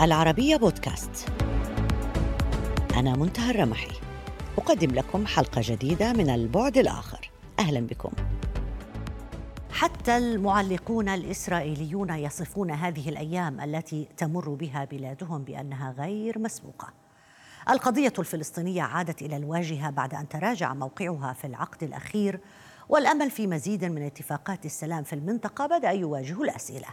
العربية بودكاست. أنا منتهى الرمحي. أقدم لكم حلقة جديدة من البعد الآخر. أهلا بكم. حتى المعلقون الإسرائيليون يصفون هذه الأيام التي تمر بها بلادهم بأنها غير مسبوقة. القضية الفلسطينية عادت إلى الواجهة بعد أن تراجع موقعها في العقد الأخير والأمل في مزيد من اتفاقات السلام في المنطقة بدأ يواجه الأسئلة.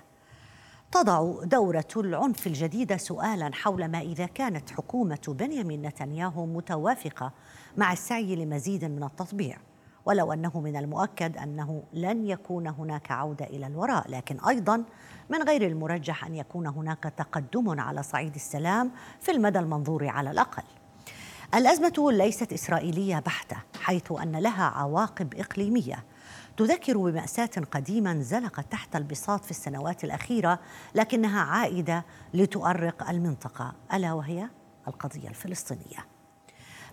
تضع دورة العنف الجديدة سؤالا حول ما إذا كانت حكومة بنيامين نتنياهو متوافقة مع السعي لمزيد من التطبيع. ولو أنه من المؤكد أنه لن يكون هناك عودة إلى الوراء لكن أيضا من غير المرجح أن يكون هناك تقدم على صعيد السلام في المدى المنظور على الأقل. الأزمة ليست إسرائيلية بحتة حيث أن لها عواقب إقليمية تذكر بمأساة قديما زلقت تحت البساط في السنوات الأخيرة لكنها عائدة لتؤرق المنطقة ألا وهي؟ القضية الفلسطينية.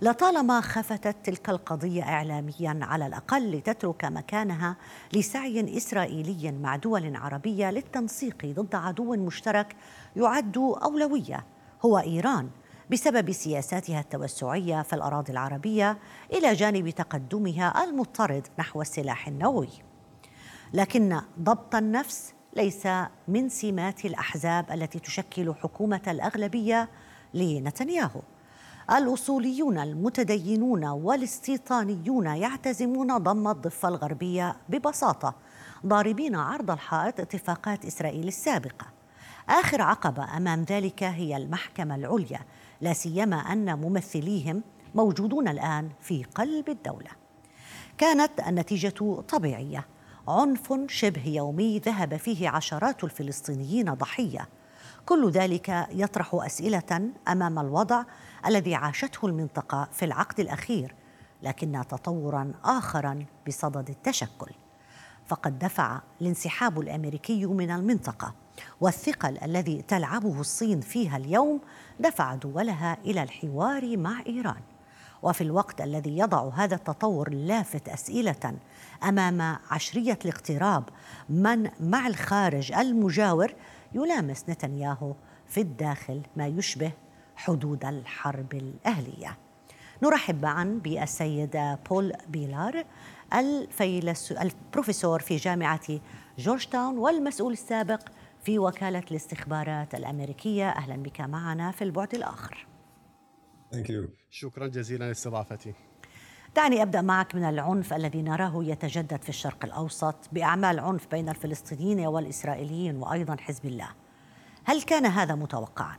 لطالما خفتت تلك القضية إعلاميا على الأقل لتترك مكانها لسعي إسرائيلي مع دول عربية للتنسيق ضد عدو مشترك يعد أولوية هو إيران. بسبب سياساتها التوسعية في الأراضي العربية إلى جانب تقدمها المضطرد نحو السلاح النووي. لكن ضبط النفس ليس من سمات الأحزاب التي تشكل حكومة الأغلبية لنتنياهو. الأصوليون المتدينون والاستيطانيون يعتزمون ضم الضفة الغربية ببساطة ضاربين عرض الحائط اتفاقات إسرائيل السابقة. آخر عقبة أمام ذلك هي المحكمة العليا لا سيما أن ممثليهم موجودون الآن في قلب الدولة. كانت النتيجة طبيعية. عنف شبه يومي ذهب فيه عشرات الفلسطينيين ضحية. كل ذلك يطرح أسئلة أمام الوضع الذي عاشته المنطقة في العقد الأخير لكن تطورا آخرا بصدد التشكل. فقد دفع الانسحاب الأمريكي من المنطقة. والثقل الذي تلعبه الصين فيها اليوم دفع دولها إلى الحوار مع إيران. وفي الوقت الذي يضع هذا التطور اللافت أسئلة أمام عشرية الاقتراب من مع الخارج المجاور يلامس نتنياهو في الداخل ما يشبه حدود الحرب الأهلية. نرحب معا بالسيد بول بيلار البروفيسور في جامعة جورج تاون والمسؤول السابق في وكالة الاستخبارات الأمريكية أهلا بك معنا في البعد الآخر Thank you. شكرا جزيلا لاستضافتي دعني أبدأ معك من العنف الذي نراه يتجدد في الشرق الأوسط باعمال عنف بين الفلسطينيين والإسرائيليين وأيضا حزب الله. هل كان هذا متوقعا؟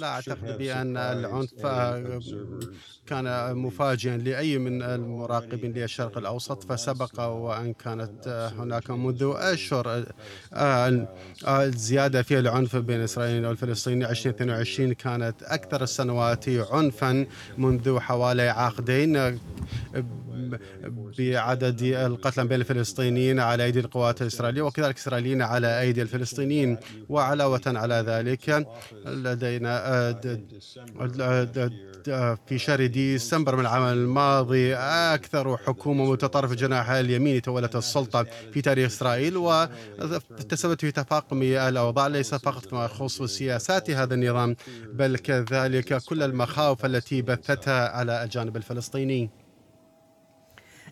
لا أعتقد بأن العنف كان مفاجئا لأي من المراقبين للشرق الأوسط فسبق وأن كانت هناك منذ أشهر الزيادة في العنف بين إسرائيل والفلسطينيين 2022 كانت أكثر السنوات عنفا منذ حوالي عقدين بعدد القتلى بين الفلسطينيين على أيدي القوات الإسرائيلية وكذلك الاسرائيليين على أيدي الفلسطينيين وعلاوة على ذلك لدينا في شهر ديسمبر من العام الماضي أكثر حكومة متطرفة جناح اليمين تولت السلطة في تاريخ إسرائيل وتسببت في تفاقم الأوضاع ليس فقط فيما يخص سياسات هذا النظام بل كذلك كل المخاوف التي بثتها على الجانب الفلسطيني.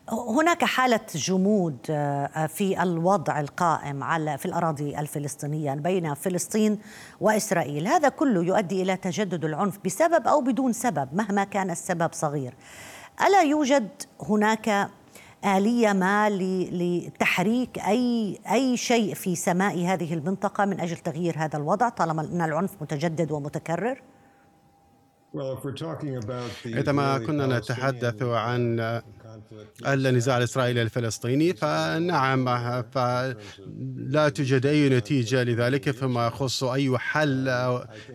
هناك حالة جمود آه، في الوضع القائم على في الأراضي الفلسطينية بين فلسطين وإسرائيل هذا كله يؤدي إلى تجدد العنف بسبب أو بدون سبب مهما كان السبب صغير ألا يوجد هناك آلية ما لتحريك أي أي شيء في سماء هذه المنطقة من أجل تغيير هذا الوضع طالما أن العنف متجدد ومتكرر؟ إذا ما كنا نتحدث عن النزاع الإسرائيلي الفلسطيني فنعم فلا توجد أي نتيجة لذلك فيما يخص أي حل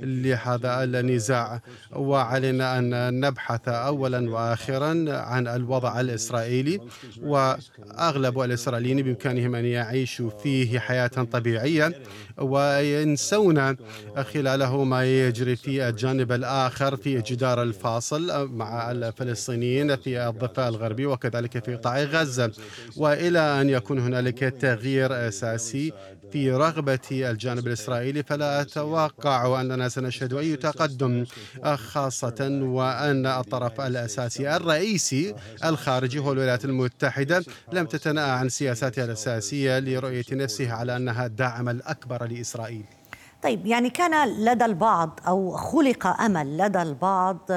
لهذا النزاع. وعلينا أن نبحث أولا وآخرا عن الوضع الإسرائيلي وأغلب الإسرائيليين بإمكانهم أن يعيشوا فيه حياة طبيعية. وينسون خلاله ما يجري في الجانب الآخر في جدار الفاصل مع الفلسطينيين في الضفة الغربية وكذلك في قطاع غزة. وإلى أن يكون هنالك تغيير أساسي في رغبة الجانب الإسرائيلي فلا أتوقع أننا سنشهد أي تقدم خاصة وأن الطرف الأساسي الرئيسي الخارجي هو الولايات المتحدة. لم تتنأى عن سياساتها الأساسية لرؤية نفسها على أنها الداعم الأكبر لإسرائيل. طيب يعني كان لدى البعض أو خلق أمل لدى البعض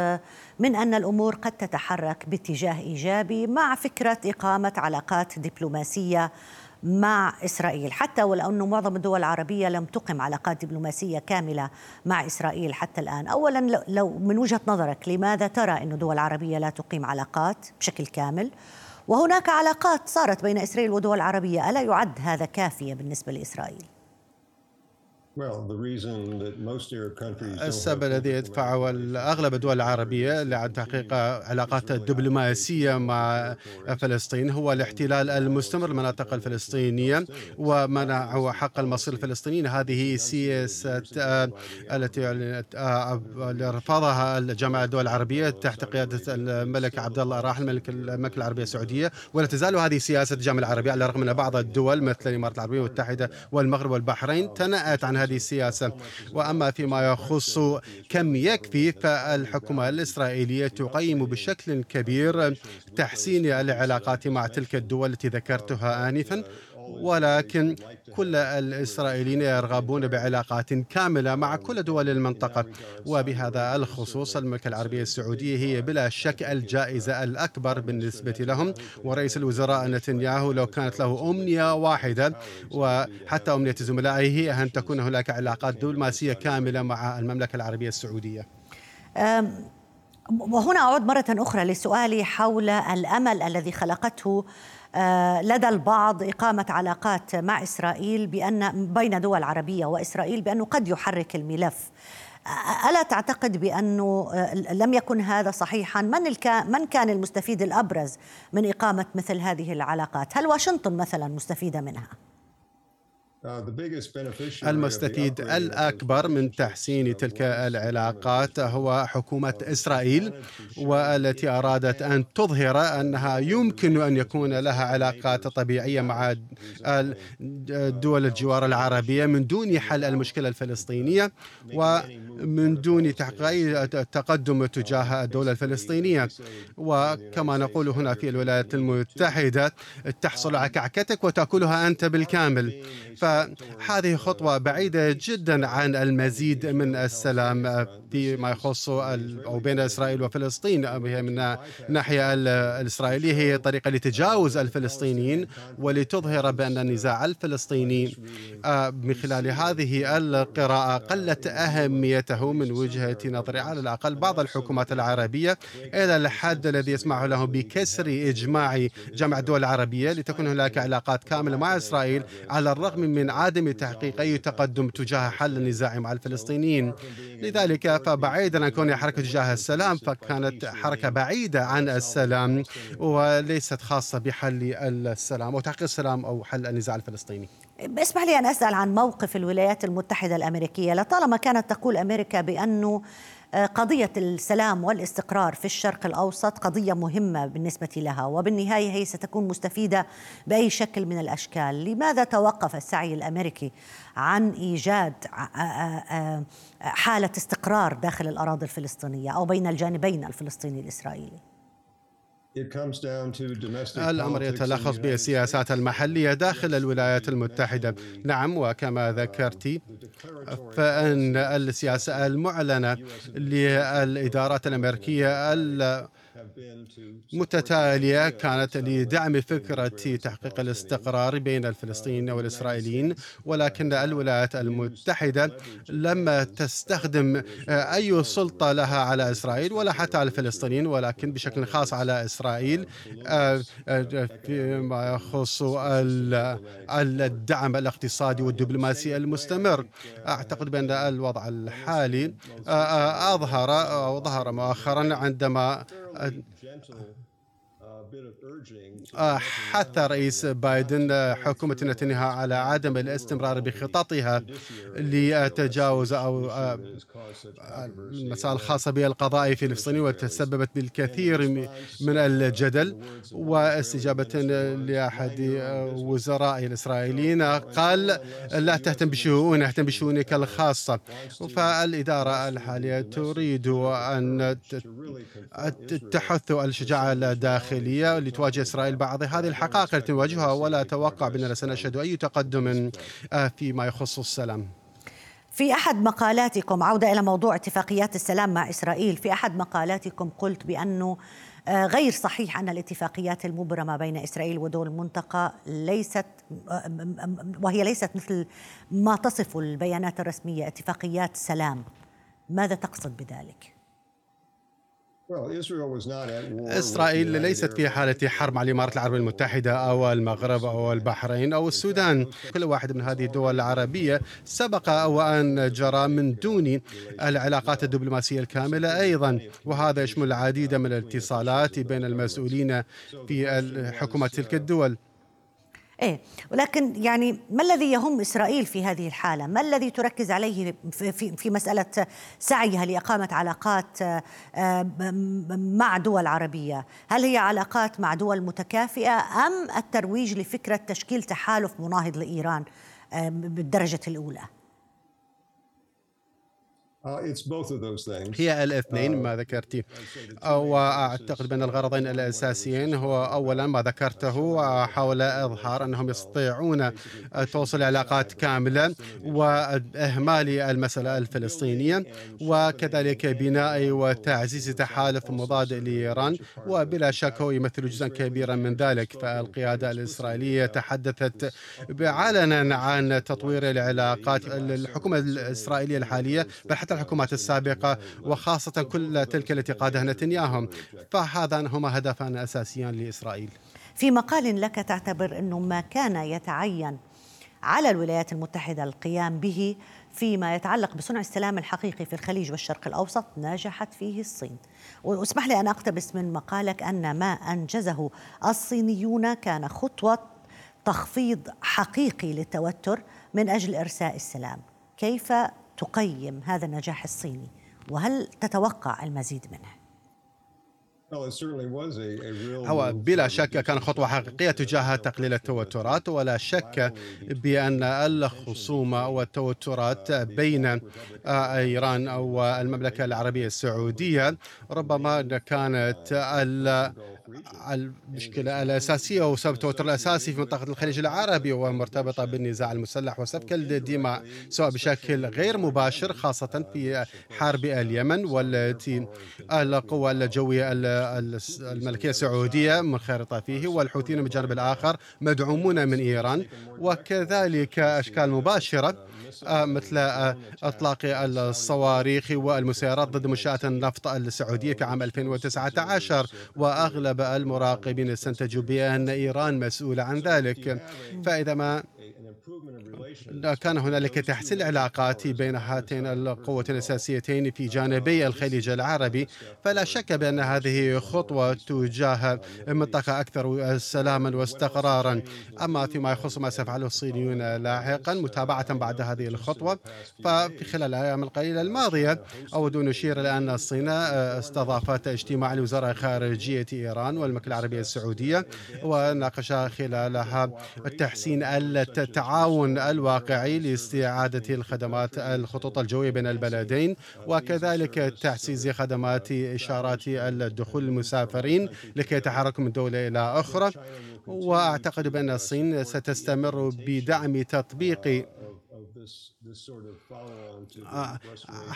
من أن الأمور قد تتحرك باتجاه إيجابي مع فكرة إقامة علاقات دبلوماسية مع إسرائيل حتى ولو انه معظم الدول العربية لم تقم علاقات دبلوماسية كاملة مع إسرائيل حتى الآن، اولا لو من وجهة نظرك لماذا ترى انه دول عربيه لا تقيم علاقات بشكل كامل؟ وهناك علاقات صارت بين إسرائيل ودول عربيه، ألا يعد هذا كافية بالنسبة لإسرائيل؟ السبب الذي يدفع أغلب الدول العربية لعدم تحقيق علاقات دبلوماسية مع فلسطين. هو الاحتلال المستمر للمناطق الفلسطينية ومنع حق المصير الفلسطينيين هذه سياسة التي آه، رفضها الجامعة الدول العربية تحت قيادة الملك عبد الله الراحل الملك المملكة العربية السعودية. ولا تزال هذه سياسة الجامعة العربية على الرغم من بعض الدول مثل الإمارات العربية المتحدة والمغرب والبحرين تنأت عن هذه السياسة. وأما فيما يخص كم يكفي فالحكومة الإسرائيلية تقيم بشكل كبير تحسين العلاقات مع تلك الدول التي ذكرتها آنفا. ولكن كل الإسرائيليين يرغبون بعلاقات كاملة مع كل دول المنطقة وبهذا الخصوص المملكة العربية السعودية هي بلا شك الجائزة الأكبر بالنسبة لهم. ورئيس الوزراء نتنياهو لو كانت له أمنية واحدة وحتى أمنية زملائه أن تكون هناك علاقات دبلوماسية كاملة مع المملكة العربية السعودية. وهنا أعود مرة أخرى لسؤالي حول الأمل الذي خلقته لدى البعض إقامة علاقات مع إسرائيل بأن بين دول عربية وإسرائيل بأنه قد يحرك الملف. ألا تعتقد بأنه آه، لم يكن هذا صحيحا؟ من, من كان المستفيد الأبرز من إقامة مثل هذه العلاقات؟ هل واشنطن مثلا مستفيدة منها؟ Uh, المستفيد الأكبر من تحسين تلك العلاقات هو حكومة إسرائيل والتي أرادت أن تظهر أنها يمكن أن يكون لها علاقات طبيعية مع دول الجوار العربية من دون حل المشكلة الفلسطينية ومن دون تحقيق تقدم تجاه الدولة الفلسطينية. وكما نقول هنا في الولايات المتحدة تحصل على كعكتك وتأكلها أنت بالكامل. فهذه خطوة بعيدة جدا عن المزيد من السلام فيما يخص أو بين إسرائيل وفلسطين. هي من الناحية الإسرائيلية هي طريقة لتجاوز الفلسطينيين ولتظهر بأن النزاع الفلسطيني آه، من خلال هذه القراءة قلت أهميته من وجهة نظري. على الأقل بعض الحكومات العربية إلى الحد الذي يسمح له بكسر إجماع جامعة الدول العربية لتكون هناك علاقات كاملة مع إسرائيل على الرغم من عدم تحقيق أي تقدم تجاه حل النزاع مع الفلسطينيين. لذلك فبعيدا عن كونها حركة تجاه السلام فكانت حركة بعيدة عن السلام وليست خاصة بحل السلام أو تحقيق السلام أو حل النزاع الفلسطيني. اسمح لي أن أسأل عن موقف الولايات المتحدة الأمريكية. لطالما كانت تقول أمريكا بأنه آه، قضية السلام والاستقرار في الشرق الأوسط قضية مهمة بالنسبة لها وبالنهاية هي ستكون مستفيدة بأي شكل من الأشكال. لماذا توقف السعي الأمريكي عن إيجاد آه، آه، حالة استقرار داخل الأراضي الفلسطينية أو بين الجانبين الفلسطيني الإسرائيلي؟ الأمر يتلخص بالسياسات المحلية داخل الولايات المتحدة. نعم وكما ذكرت فإن السياسة المعلنة للإدارات الأمريكية متتالية كانت لدعم فكرة تحقيق الاستقرار بين الفلسطينيين والإسرائيليين ولكن الولايات المتحدة لم تستخدم أي سلطة لها على إسرائيل ولا حتى على الفلسطينيين ولكن بشكل خاص على إسرائيل فيما يخص الدعم الاقتصادي والدبلوماسي المستمر. أعتقد بأن الوضع الحالي أظهر أو ظهر مؤخرا عندما آه، حث رئيس بايدن حكومة نتنياهو على عدم الاستمرار بخططها لتجاوز أو آه، المسائل الخاصة بالقضاء الفلسطيني وتسببت بالكثير من الجدل واستجابة لأحد وزراء الإسرائيليين. قال لا تهتم بشؤونه اهتم بشؤونك الخاصة. فالإدارة الحالية تريد أن تحث الشجاعة الداخلية لتواجه إسرائيل بعض هذه الحقائق التي نواجهها ولا أتوقع بأننا سنشهد أي تقدم فيما يخص السلام. في أحد مقالاتكم عودة إلى موضوع اتفاقيات السلام مع إسرائيل في أحد مقالاتكم قلت بأنه آه، غير صحيح أن الاتفاقيات المبرمة بين إسرائيل ودول المنطقة ليست وهي ليست مثل ما تصف البيانات الرسمية اتفاقيات سلام. ماذا تقصد بذلك؟ إسرائيل ليست في حالة حرب مع الإمارات العربية المتحدة أو المغرب أو البحرين أو السودان. كل واحد من هذه الدول العربية سبق وأن جرى من دون العلاقات الدبلوماسية الكاملة أيضا. وهذا يشمل العديد من الاتصالات بين المسؤولين في حكومات تلك الدول. إيه ولكن يعني ما الذي يهم إسرائيل في هذه الحالة؟ ما الذي تركز عليه في في مسألة سعيها لإقامة علاقات آه، مع دول عربية؟ هل هي علاقات مع دول متكافئة أم الترويج لفكرة تشكيل تحالف مناهض لإيران آه، بالدرجة الأولى؟ Uh, هي الاثنين uh, ما ذكرتي. واعتقد بان الغرضين الأساسيين. هو اولا ما ذكرته حول إظهار أنهم يستطيعون توصل علاقات كاملة وإهمال المسألة الفلسطينية. وكذلك بناء وتعزيز تحالف مضاد لإيران. وبلا شك هو يمثل جزءا كبيرا من ذلك. فالقيادة الإسرائيلية تحدثت علنا عن تطوير العلاقات الحكومة الإسرائيلية الحالية بل حتى الحكومات السابقة وخاصة كل تلك التي قادها نتنياهو. فهذا هما هدفان أساسيان لإسرائيل. في مقال لك تعتبر أنه ما كان يتعين على الولايات المتحدة القيام به فيما يتعلق بصنع السلام الحقيقي في الخليج والشرق الأوسط نجحت فيه الصين. واسمح لي أن أقتبس من مقالك أن ما أنجزه الصينيون كان خطوة تخفيض حقيقي للتوتر من أجل إرساء السلام. كيف تقيم هذا النجاح الصيني وهل تتوقع المزيد منه؟ هو بلا شك كان خطوة حقيقية تجاه تقليل التوترات ولا شك بأن الخصومة والتوترات بين إيران والمملكة العربية السعودية ربما كانت المشكلة الأساسية وسبب التوتر الأساسي في منطقة الخليج العربي ومرتبطة بالنزاع المسلح وسفك الدماء سواء بشكل غير مباشر خاصة في حرب اليمن والتي القوى الجوية الملكية السعودية منخرطة فيه والحوثيين من الجانب الآخر مدعومون من إيران وكذلك أشكال مباشرة مثل آه، أطلاق الصواريخ والمسيرات ضد منشآت النفط السعودية في عام 2019 وأغلب المراقبين استنتجوا بأن إيران مسؤولة عن ذلك. فإذا ما كان هنالك تحسين العلاقات بين هاتين القوتين الأساسيتين في جانبي الخليج العربي فلا شك بأن هذه خطوة تجاه منطقة أكثر سلاما واستقرارا. أما فيما يخص ما سيفعله الصينيون لاحقا متابعة بعد هذه الخطوة ففي خلال الأيام القليلة الماضية أود أن أشير إلى أن الصين استضافت اجتماع لوزراء خارجية إيران والمملكة العربية السعودية وناقش خلالها تحسين التعاون الواقعي لاستعادة الخدمات الخطوط الجوية بين البلدين وكذلك تعزيز خدمات إشارات الدخول المسافرين لكي يتحركوا من دولة إلى أخرى. وأعتقد بأن الصين ستستمر بدعم تطبيق آه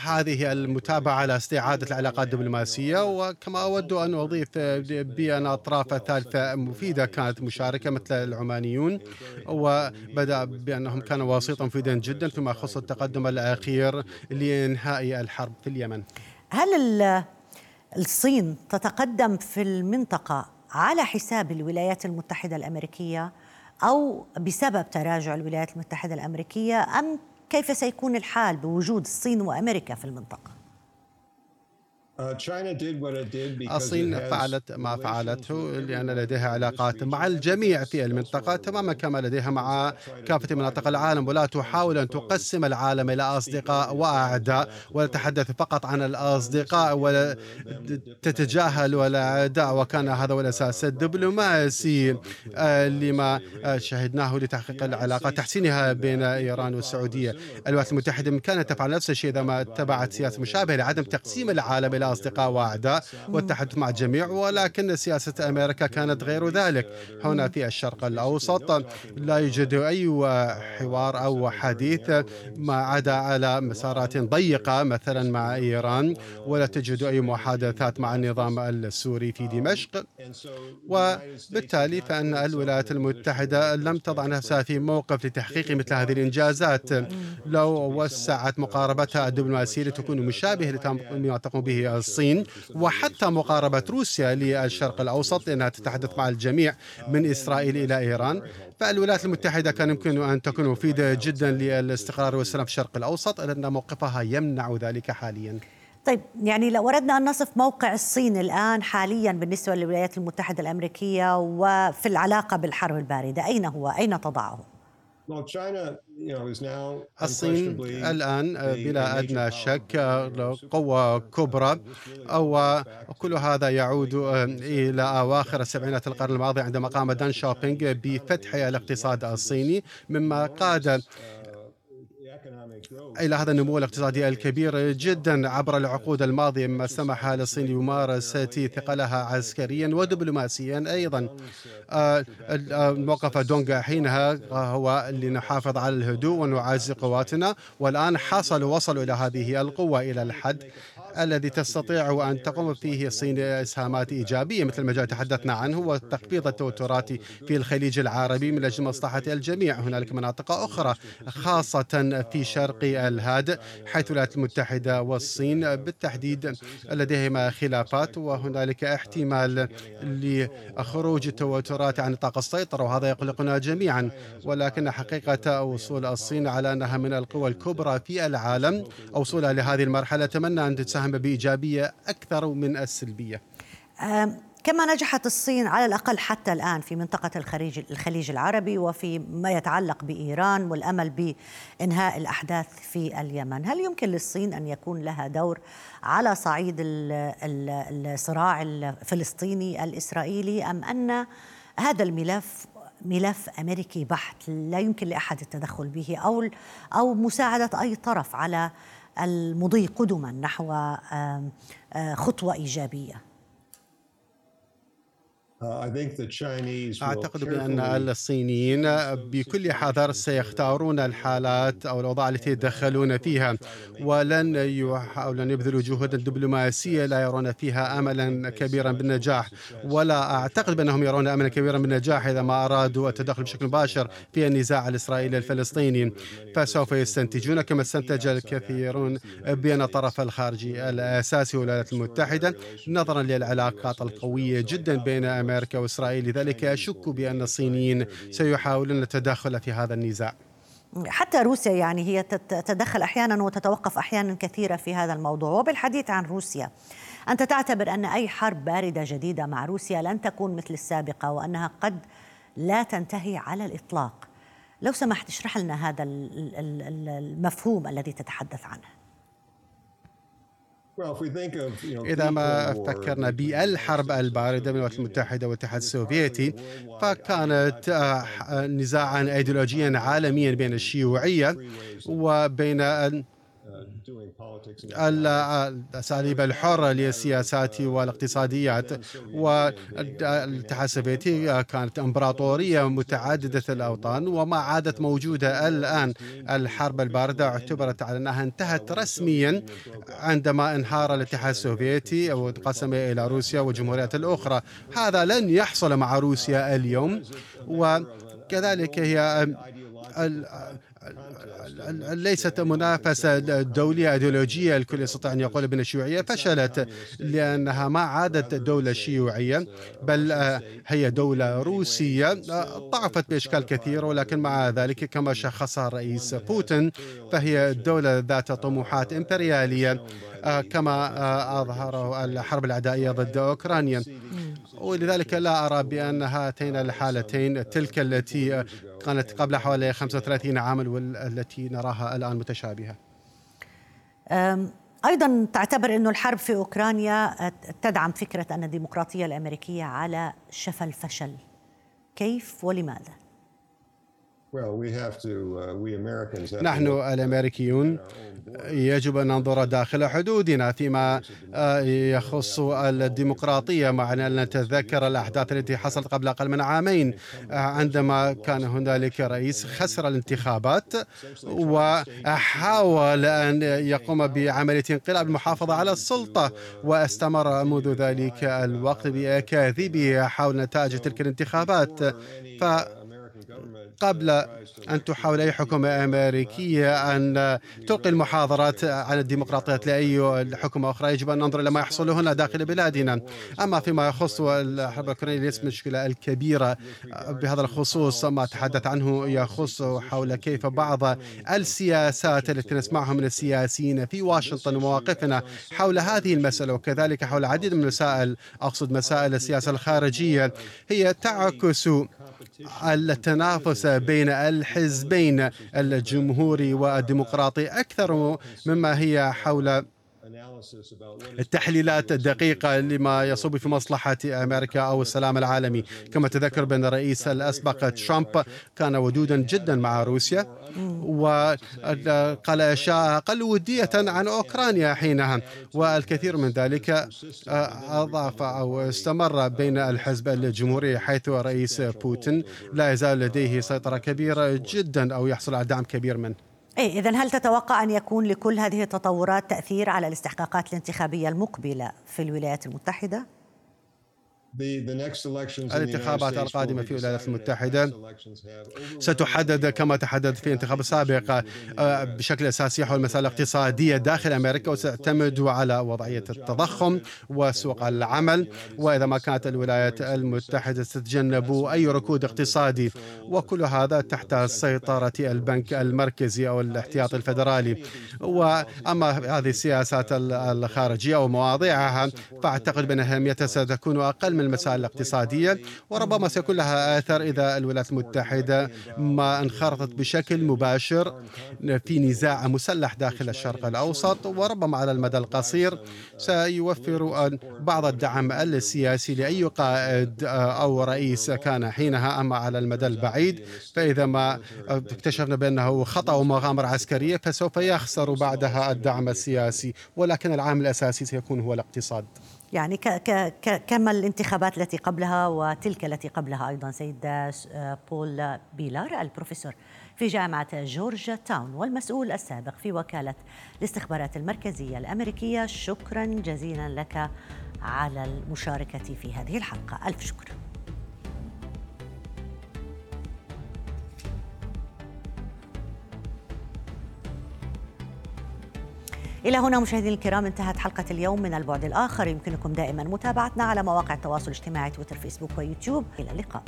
هذه المتابعة على استعادة العلاقات الدبلوماسية وكما أود أن أضيف بأن أطراف ثالثة مفيدة كانت مشاركة مثل العمانيون وبدأ بأنهم كانوا وسيطا مفيدا جدا فيما يخص التقدم الأخير لإنهاء الحرب في اليمن. هل الصين تتقدم في المنطقة على حساب الولايات المتحدة الأمريكية؟ أو بسبب تراجع الولايات المتحدة الأمريكية أم كيف سيكون الحال بوجود الصين وأمريكا في المنطقة؟ الصين فعلت ما فعلته لأن لديها علاقات مع الجميع في المنطقة تماما كما لديها مع كافة مناطق العالم. ولا تحاول أن تقسم العالم إلى أصدقاء وأعداء ولا تتحدث فقط عن الأصدقاء ولا تتجاهل الأعداء وكان هذا هو الأساس الدبلوماسي آه، لما شهدناه لتحقيق العلاقات تحسينها بين إيران والسعودية. الولايات المتحدة بإمكانها تفعل نفس الشيء إذا ما اتبعت سياسة مشابهة لعدم تقسيم العالم إلى أصدقاء وأعداء والتحدث مع الجميع ولكن سياسة أمريكا كانت غير ذلك. هنا في الشرق الأوسط لا يوجد أي حوار أو حديث ما عدا على مسارات ضيقة مثلا مع إيران ولا تجد أي محادثات مع النظام السوري في دمشق. وبالتالي فإن الولايات المتحدة لم تضع نفسها في موقف لتحقيق مثل هذه الإنجازات. لو وسعت مقاربتها الدبلوماسية لتكون مشابهة لما تقوم به الصين وحتى مقاربة روسيا للشرق الأوسط لأنها تتحدث مع الجميع من إسرائيل إلى إيران فالولايات المتحدة كان يمكن أن تكون مفيدة جدا للاستقرار والسلام في الشرق الأوسط لأن موقفها يمنع ذلك حاليا طيب يعني لو أردنا أن نصف موقع الصين الآن حاليا بالنسبة للولايات المتحدة الأمريكية وفي العلاقة بالحرب الباردة أين هو؟ أين تضعه؟ الصين الآن بلا أدنى شك قوة كبرى أو كل هذا يعود إلى أواخر السبعينات القرن الماضي عندما قام دان شوبينغ بفتح الاقتصاد الصيني مما قاد إلى هذا النمو الاقتصادي الكبير جدا عبر العقود الماضية مما سمح للصين بممارسة ثقلها عسكريا ودبلوماسيا أيضا. آه، موقف دونغا حينها هو لنحافظ على الهدوء ونعزز قواتنا والآن حصلوا وصلوا إلى هذه القوة إلى الحد. الذي تستطيع أن تقوم فيه الصين إسهامات إيجابية مثل ما جاء تحدثنا عنه وتخفيض التوترات في الخليج العربي من أجل مصلحة الجميع. هنالك مناطق أخرى خاصة في شرق الهادئ حيث الولايات المتحدة والصين بالتحديد لديهما خلافات وهنالك احتمال لخروج التوترات عن نطاق السيطرة وهذا يقلقنا جميعا. ولكن حقيقة وصول الصين على أنها من القوى الكبرى في العالم وصولها لهذه المرحلة أتمنى أن تساهم مساهمة بإيجابية أكثر من السلبية. كما نجحت الصين على الأقل حتى الآن في منطقة الخليج, الخليج العربي وفي ما يتعلق بإيران والأمل بإنهاء الأحداث في اليمن. هل يمكن للصين أن يكون لها دور على صعيد الصراع الفلسطيني الإسرائيلي أم أن هذا الملف ملف أمريكي بحت لا يمكن لأحد التدخل به أو أو مساعدة أي طرف على المضي قدما نحو خطوة إيجابية. أعتقد بأن الصينيين بكل حذر سيختارون الحالات أو الأوضاع التي يتدخلون فيها. ولن يحاولون يبذلوا جهودا دبلوماسية لا يرون فيها أملا كبيرا بالنجاح. ولا أعتقد بأنهم يرون أملا كبيرا بالنجاح إذا ما أرادوا التدخل بشكل مباشر في النزاع الإسرائيلي الفلسطيني. فسوف يستنتجون كما استنتج الكثيرون بأن الطرف الخارجي الأساسي هو الولايات المتحدة نظرا للعلاقات القوية جدا بين أمريكا أمريكا وإسرائيل. لذلك أشك بأن الصينيين سيحاولون التدخل في هذا النزاع. حتى روسيا يعني هي تتدخل أحيانا وتتوقف أحيانا كثيرة في هذا الموضوع. وبالحديث عن روسيا أنت تعتبر أن أي حرب باردة جديدة مع روسيا لن تكون مثل السابقة وأنها قد لا تنتهي على الإطلاق. لو سمحت اشرح لنا هذا المفهوم الذي تتحدث عنه. إذا ما فكرنا بالحرب الباردة بين الولايات المتحدة والاتحاد السوفيتي فكانت آه، نزاعا أيديولوجيا عالميا بين الشيوعية وبين الأساليب الحرة للسياسات والاقتصاديات والاتحاد السوفيتي كانت إمبراطورية متعددة الأوطان وما عادت موجودة الآن. الحرب الباردة اعتبرت على أنها انتهت رسميا عندما انهار الاتحاد السوفيتي وانقسم إلى روسيا والجمهوريات الأخرى. هذا لن يحصل مع روسيا اليوم. وكذلك هي ليست منافسة دولية أيديولوجية الكل يستطيع أن يقول بأن الشيوعية فشلت لأنها ما عادت دولة شيوعية بل هي دولة روسية ضعفت بأشكال كثيرة ولكن مع ذلك كما شخصها الرئيس بوتين فهي دولة ذات طموحات إمبريالية كما أظهروا الحرب العدائية ضد أوكرانيا. ولذلك لا أرى بأن هاتين الحالتين تلك التي كانت قبل حوالي 35 عاما والتي نراها الآن متشابهة. أيضا تعتبر إنه الحرب في أوكرانيا تدعم فكرة أن الديمقراطية الأمريكية على شفا الفشل كيف ولماذا؟ نحن الأمريكيون يجب أن ننظر داخل حدودنا فيما آه، يخص الديمقراطية. مع ان نتذكر الأحداث التي حصلت قبل أقل من عامين آه، عندما كان هنالك رئيس خسر الانتخابات وحاول أن يقوم بعملية انقلاب المحافظة على السلطة واستمر منذ ذلك الوقت بأكاذيبه حول نتائج تلك الانتخابات. ف قبل أن تحاول أي حكومة أمريكية أن تلقي المحاضرات عن الديمقراطية لأي حكومة أخرى يجب أن ننظر إلى ما يحصل هنا داخل بلادنا. أما فيما يخص الحرب الأوكرانية ليست المشكلة الكبيرة بهذا الخصوص. ما تحدث عنه يخص حول كيف بعض السياسات التي نسمعها من السياسيين في واشنطن ومواقفنا حول هذه المسألة وكذلك حول العديد من المسائل أقصد مسائل السياسة الخارجية هي تعكس التنافس بين الحزبين الجمهوري والديمقراطي أكثر مما هي حول التحليلات الدقيقة لما يصب في مصلحة أمريكا أو السلام العالمي. كما تذكر بأن الرئيس الأسبق ترامب كان ودودا جدا مع روسيا وقال أشياء أقل ودية عن أوكرانيا حينها. والكثير من ذلك آه، أضاف أو استمر بين الحزب الجمهوري حيث رئيس بوتين لا يزال لديه سيطرة كبيرة جدا أو يحصل على دعم كبير منه. إيه إذا هل تتوقع أن يكون لكل هذه التطورات تأثير على الاستحقاقات الانتخابية المقبلة في الولايات المتحدة؟ الانتخابات القادمة في الولايات المتحدة ستحدد كما تحدد في الانتخاب السابق آه، بشكل أساسي حول المسائل الاقتصادية داخل أمريكا وستعتمد على وضعية التضخم وسوق العمل. وإذا ما كانت الولايات المتحدة تتجنب أي ركود اقتصادي. وكل هذا تحت سيطرة البنك المركزي أو الاحتياط الفدرالي وأما هذه السياسات الخارجية ومواضيعها فأعتقد بأن أهميتها ستكون أقل من المسائل الاقتصادية وربما سيكون لها آثر إذا الولايات المتحدة ما انخرطت بشكل مباشر في نزاع مسلح داخل الشرق الأوسط وربما على المدى القصير سيوفر بعض الدعم السياسي لأي قائد أو رئيس كان حينها أما على المدى البعيد فإذا ما اكتشفنا بأنه خطأ ومغامرة عسكرية فسوف يخسر بعدها الدعم السياسي ولكن العامل الأساسي سيكون هو الاقتصاد. يعني ك ك كما الانتخابات التي قبلها وتلك التي قبلها أيضا سيد آه، بول بيلار البروفيسور في جامعة جورجيا تاون والمسؤول السابق في وكالة الاستخبارات المركزية الأمريكية. شكرا جزيلا لك على المشاركة في هذه الحلقة. ألف شكر. إلى هنا مشاهدينا الكرام انتهت حلقة اليوم من البعد الآخر. يمكنكم دائما متابعتنا على مواقع التواصل الاجتماعي تويتر فيسبوك ويوتيوب. إلى اللقاء.